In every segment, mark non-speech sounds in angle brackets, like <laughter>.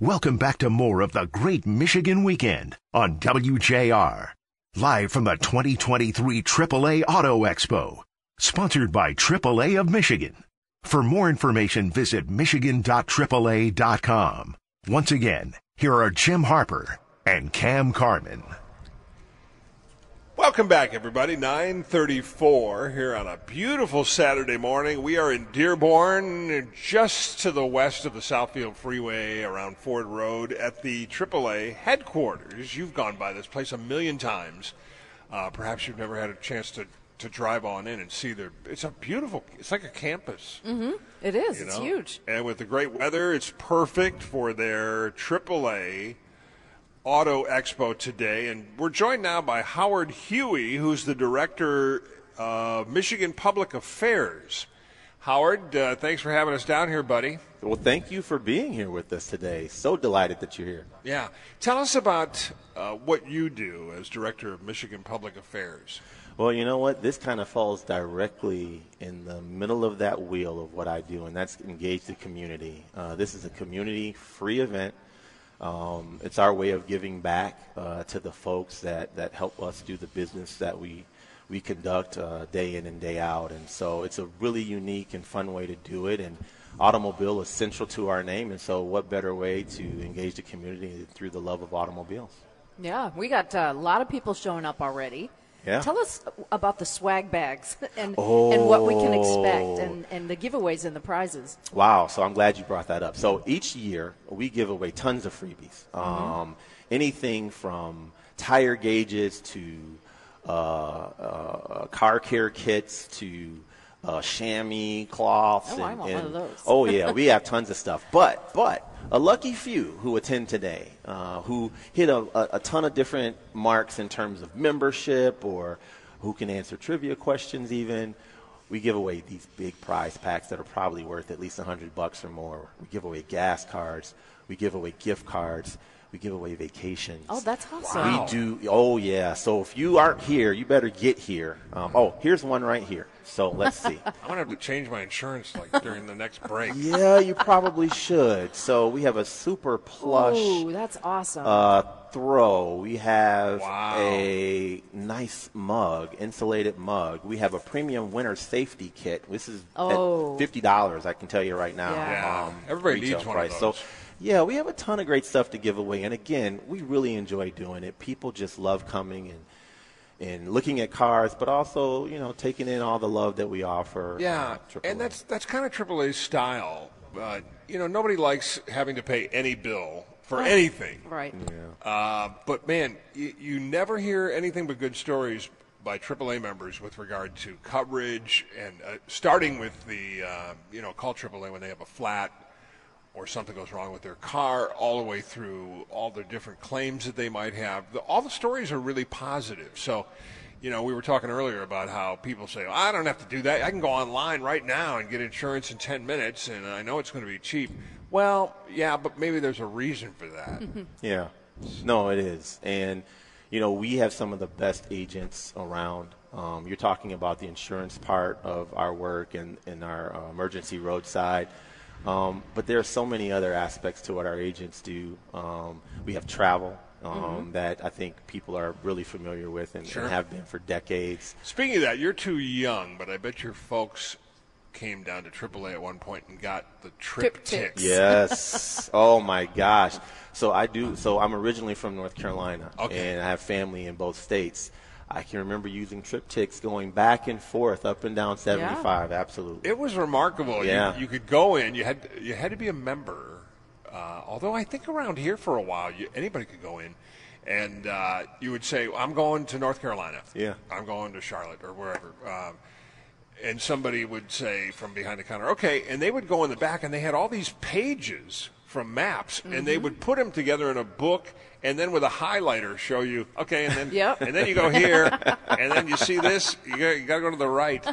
Welcome back to more of the Great Michigan Weekend on WJR. Live from the 2023 AAA Auto Expo. Sponsored by AAA of Michigan. For more information, visit michigan.aaa.com. Once again, here are Jim Harper and Kam Carmen. Welcome back, everybody. 934 here on a beautiful Saturday morning. We are in Dearborn, just to the west of the Southfield Freeway around Ford Road at the AAA headquarters. You've gone by this place a million times. Uh, perhaps you've never had a chance to, to drive on in and see their. It's a beautiful. It's like a campus. Mm-hmm. It is. you It's huge. And with the great weather, it's perfect for their AAA Auto Expo today. And we're joined now by Howard Hughey, who's the director of Michigan Public Affairs. Howard, uh, thanks for having us down here, buddy. Well, thank you for being here with us today. So delighted that you're here. Yeah. Tell us about uh, what you do as director of Michigan Public Affairs. Well, you know what? This kind of falls directly in the middle of that wheel of what I do, and that's engage the community. Uh, this is a community free event. Um, it's our way of giving back uh, to the folks that, that help us do the business that we we conduct uh, day in and day out. And so it's a really unique and fun way to do it. And automobile is central to our name. And so what better way to engage the community through the love of automobiles? Yeah, we got uh, a lot of people showing up already. Yeah. Tell us about the swag bags <laughs> and and what we can expect Oh. and, and the giveaways and the prizes. Wow, so I'm glad you brought that up. So each year we give away tons of freebies. Um, anything from tire gauges to uh, uh, car care kits to uh, chamois cloths. Oh, I and, and- of those. oh yeah, we have <laughs> tons of stuff. But but a lucky few who attend today, uh, who hit a, a, a ton of different marks in terms of membership or who can answer trivia questions even. We give away these big prize packs that are probably worth at least 100 bucks or more. We give away gas cards. We give away gift cards. We give away vacations. Oh, that's awesome. Wow. We do. Oh, yeah. So if you aren't here, you better get here. Um, oh, here's one right here. So let's see. <laughs> I'm going to have to change my insurance like during the next break. <laughs> yeah, you probably should. So we have a super plush Ooh, that's awesome. uh, throw. We have Wow. a nice mug, insulated mug. We have a premium winter safety kit. This is Oh. at fifty dollars. I can tell you right now. Yeah. Yeah. Everybody retail needs one of price. those. So, yeah, we have a ton of great stuff to give away, and again, we really enjoy doing it. People just love coming and and looking at cars, but also you know taking in all the love that we offer. Yeah, uh, and that's that's kind of AAA's style. Uh, you know, nobody likes having to pay any bill for anything. right. Uh, but man, you, you never hear anything but good stories by AAA members with regard to coverage, and uh, starting with the uh, you know call AAA when they have a flat or something goes wrong with their car, all the way through all the different claims that they might have. The, all the stories are really positive. So. You know, we were talking earlier about how people say, I don't have to do that. I can go online right now and get insurance in 10 minutes, and I know it's going to be cheap. Well, yeah, but maybe there's a reason for that. <laughs> Yeah. No, it is. And, you know, we have some of the best agents around. Um, you're talking about the insurance part of our work and, and our uh, emergency roadside. Um, but there are so many other aspects to what our agents do. Um, we have travel um, that I think people are really familiar with and, Sure. and have been for decades. Speaking of that, you're too young, but I bet your folks came down to AAA at one point and got the trip TripTiks. ticks. Yes. <laughs> oh my gosh. So I do. So I'm originally from North Carolina, Okay. and I have family in both states. I can remember using TripTiks going back and forth up and down 75. Absolutely. It was remarkable. Yeah. You, you could go in. You had you had to be a member. Uh, although I think around here for a while, you, anybody could go in, and uh, you would say, "I'm going to North Carolina. Yeah. I'm going to Charlotte or wherever." Um, and somebody would say from behind the counter, "Okay," and they would go in the back, and they had all these pages from maps, and they mm-hmm. would put them together in a book. And then with a highlighter, show you okay, and then Yep. and then you go here, <laughs> and then you see this. You got, you got to go to the right.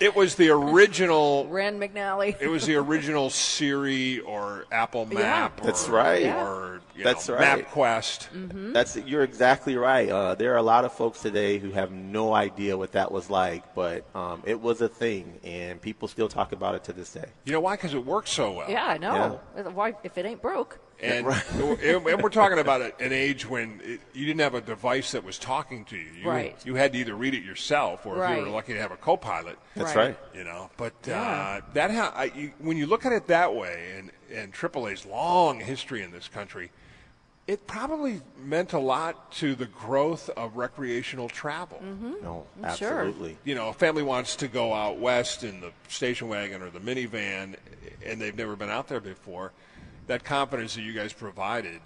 It was the original Rand McNally. it was the original Siri or Apple Map. That's or, right. Or you That's know, right. MapQuest. Mm-hmm. That's you're exactly right. Uh, there are a lot of folks today who have no idea what that was like, but um, it was a thing, and people still talk about it to this day. You know why? Because it works so well. yeah, I know. Why? If it ain't broke. And, <laughs> and we're talking about an age when it, you didn't have a device that was talking to you. you. Right. You had to either read it yourself, or if you were lucky to have a co-pilot. That's Right. right. You know, but Yeah. uh, that ha- I, you, when you look at it that way, and and AAA's long history in this country, it probably meant a lot to the growth of recreational travel. Mm-hmm. No, Sure. absolutely. You know, a family wants to go out west in the station wagon or the minivan, and they've never been out there before. That confidence that you guys provided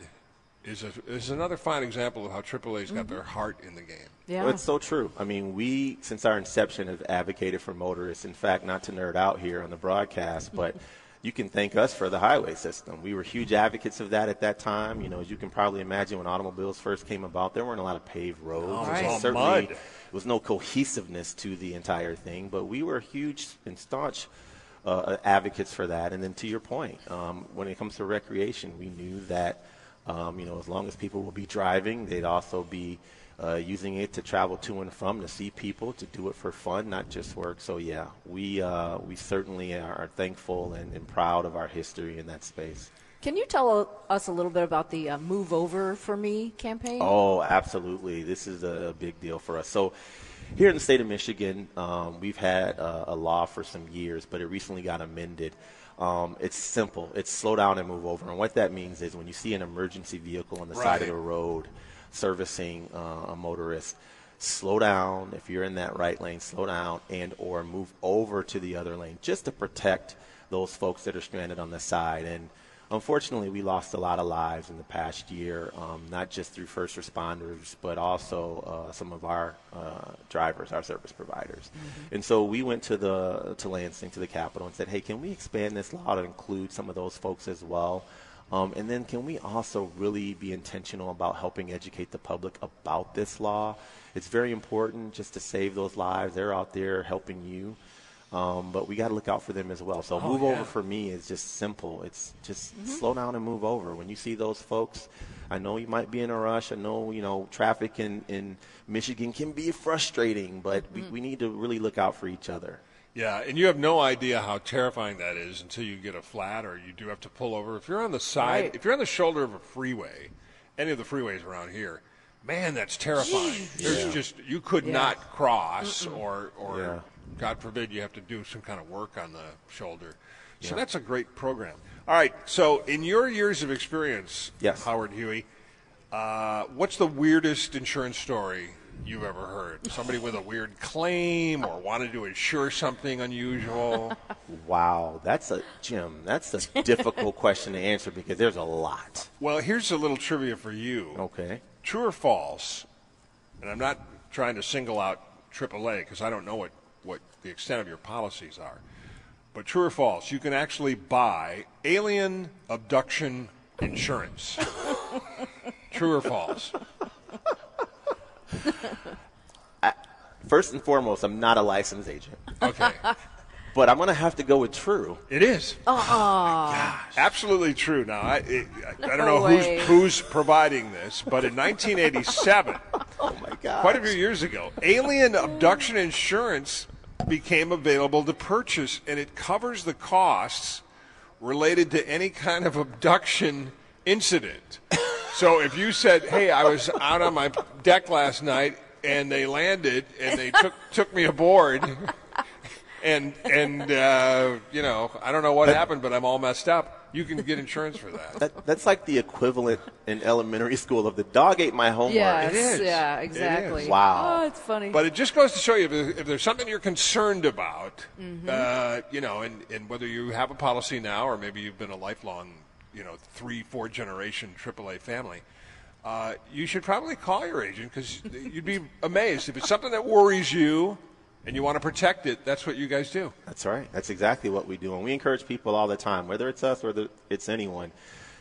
is a, is another fine example of how AAA's got mm-hmm. their heart in the game. Yeah. Well, it's so true. I mean, we, since our inception, have advocated for motorists. In fact, not to nerd out here on the broadcast, but <laughs> you can thank us for the highway system. We were huge advocates of that at that time. You know, as you can probably imagine, when automobiles first came about, there weren't a lot of paved roads. Oh, it all certainly, mud. There was no cohesiveness to the entire thing, but we were huge and staunch uh, advocates for that. And then to your point, um, when it comes to recreation, we knew that um, you know as long as people will be driving, they'd also be uh, using it to travel to and from, to see people, to do it for fun, not just work. So yeah, we uh, we certainly are, are thankful and, and proud of our history in that space. Can you tell us a little bit about the uh, Move Over for Me campaign? Oh, absolutely. This is a, a big deal for us. So, here in the state of Michigan, um, we've had uh, a law for some years, but it recently got amended. Um, it's simple. It's slow down and move over. And what that means is when you see an emergency vehicle on the side of the road servicing uh, a motorist, slow down. If you're in that right lane, slow down and or move over to the other lane just to protect those folks that are stranded on the side. And unfortunately, we lost a lot of lives in the past year, um, not just through first responders, but also uh, some of our uh, drivers, our service providers. And so we went to the to Lansing, to the Capitol, and said, "Hey, can we expand this law to include some of those folks as well?" Um, and then, can we also really be intentional about helping educate the public about this law? It's very important just to save those lives. They're out there helping you. Um, but we got to look out for them as well. So move yeah. over for me is just simple. It's just slow down and move over. When you see those folks, I know you might be in a rush. I know you know traffic in, in Michigan can be frustrating, but we, we need to really look out for each other. Yeah, and you have no idea how terrifying that is until you get a flat or you do have to pull over. If you're on the side, Right. if you're on the shoulder of a freeway, any of the freeways around here, man, that's terrifying. There's just you could Yeah. not cross, or or Yeah. God forbid you have to do some kind of work on the shoulder. So that's a great program. All right, so in your years of experience, Yes. Howard Hughey, uh, what's the weirdest insurance story you've ever heard? Somebody with a weird claim or wanted to insure something unusual? <laughs> Wow, that's a Jim. That's a difficult question to answer because there's a lot. well, here's a little trivia for you. Okay. True or false? And I'm not trying to single out AAA because I don't know what, what the extent of your policies are. But true or false, you can actually buy alien abduction insurance. <laughs> true or false? <laughs> First and foremost, I'm not a licensed agent, Okay. <laughs> but I'm going to have to go with true. It is. Uh-uh. Absolutely true. Now, I, it, I don't No know way. who's, who's providing this, but in 1987, <laughs> Oh my God. quite a few years ago, alien abduction insurance became available to purchase, and it covers the costs related to any kind of abduction incident. So if you said, "Hey, I was out on my deck last night, and they landed, and they took took me aboard," and and uh, you know, I don't know what happened, but I'm all messed up. You can get insurance for that. That, that's like the equivalent in elementary school of the dog ate my homework. Yeah, it's- yeah, It exactly. is. Wow. Oh, it's funny. But it just goes to show you if, if there's something you're concerned about, uh, you know, and, and whether you have a policy now or maybe you've been a lifelong, you know, three, four generation AAA family, uh, you should probably call your agent because you'd be amazed. If it's something that worries you and you want to protect it, that's what you guys do. That's right. That's exactly what we do. And we encourage people all the time, whether it's us or it's anyone,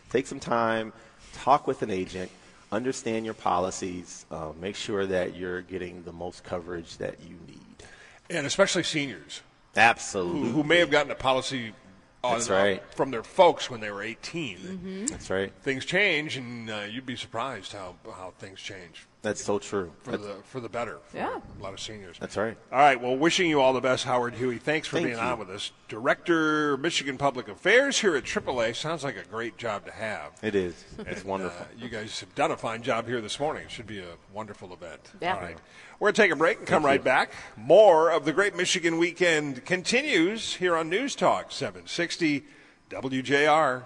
take some time, talk with an agent, understand your policies, uh, make sure that you're getting the most coverage that you need. And especially seniors Absolutely. who, who may have gotten a policy on, That's right. from their folks when they were 18. Mm-hmm. That's right. things change, and uh, you'd be surprised how how things change. That's so true. for That's, the for the better. For Yeah. a lot of seniors. that's right. All right. Well, wishing you all the best, Howard Hughey. Thanks for Thank being you. on with us. Director, Michigan Public Affairs here at AAA. Sounds like a great job to have. It is. It's And, wonderful. Uh, you guys have done a fine job here this morning. It should be a wonderful event. Yeah. All right. We're going to take a break and come right back. More of the Great Michigan Weekend continues here on News Talk 760 WJR.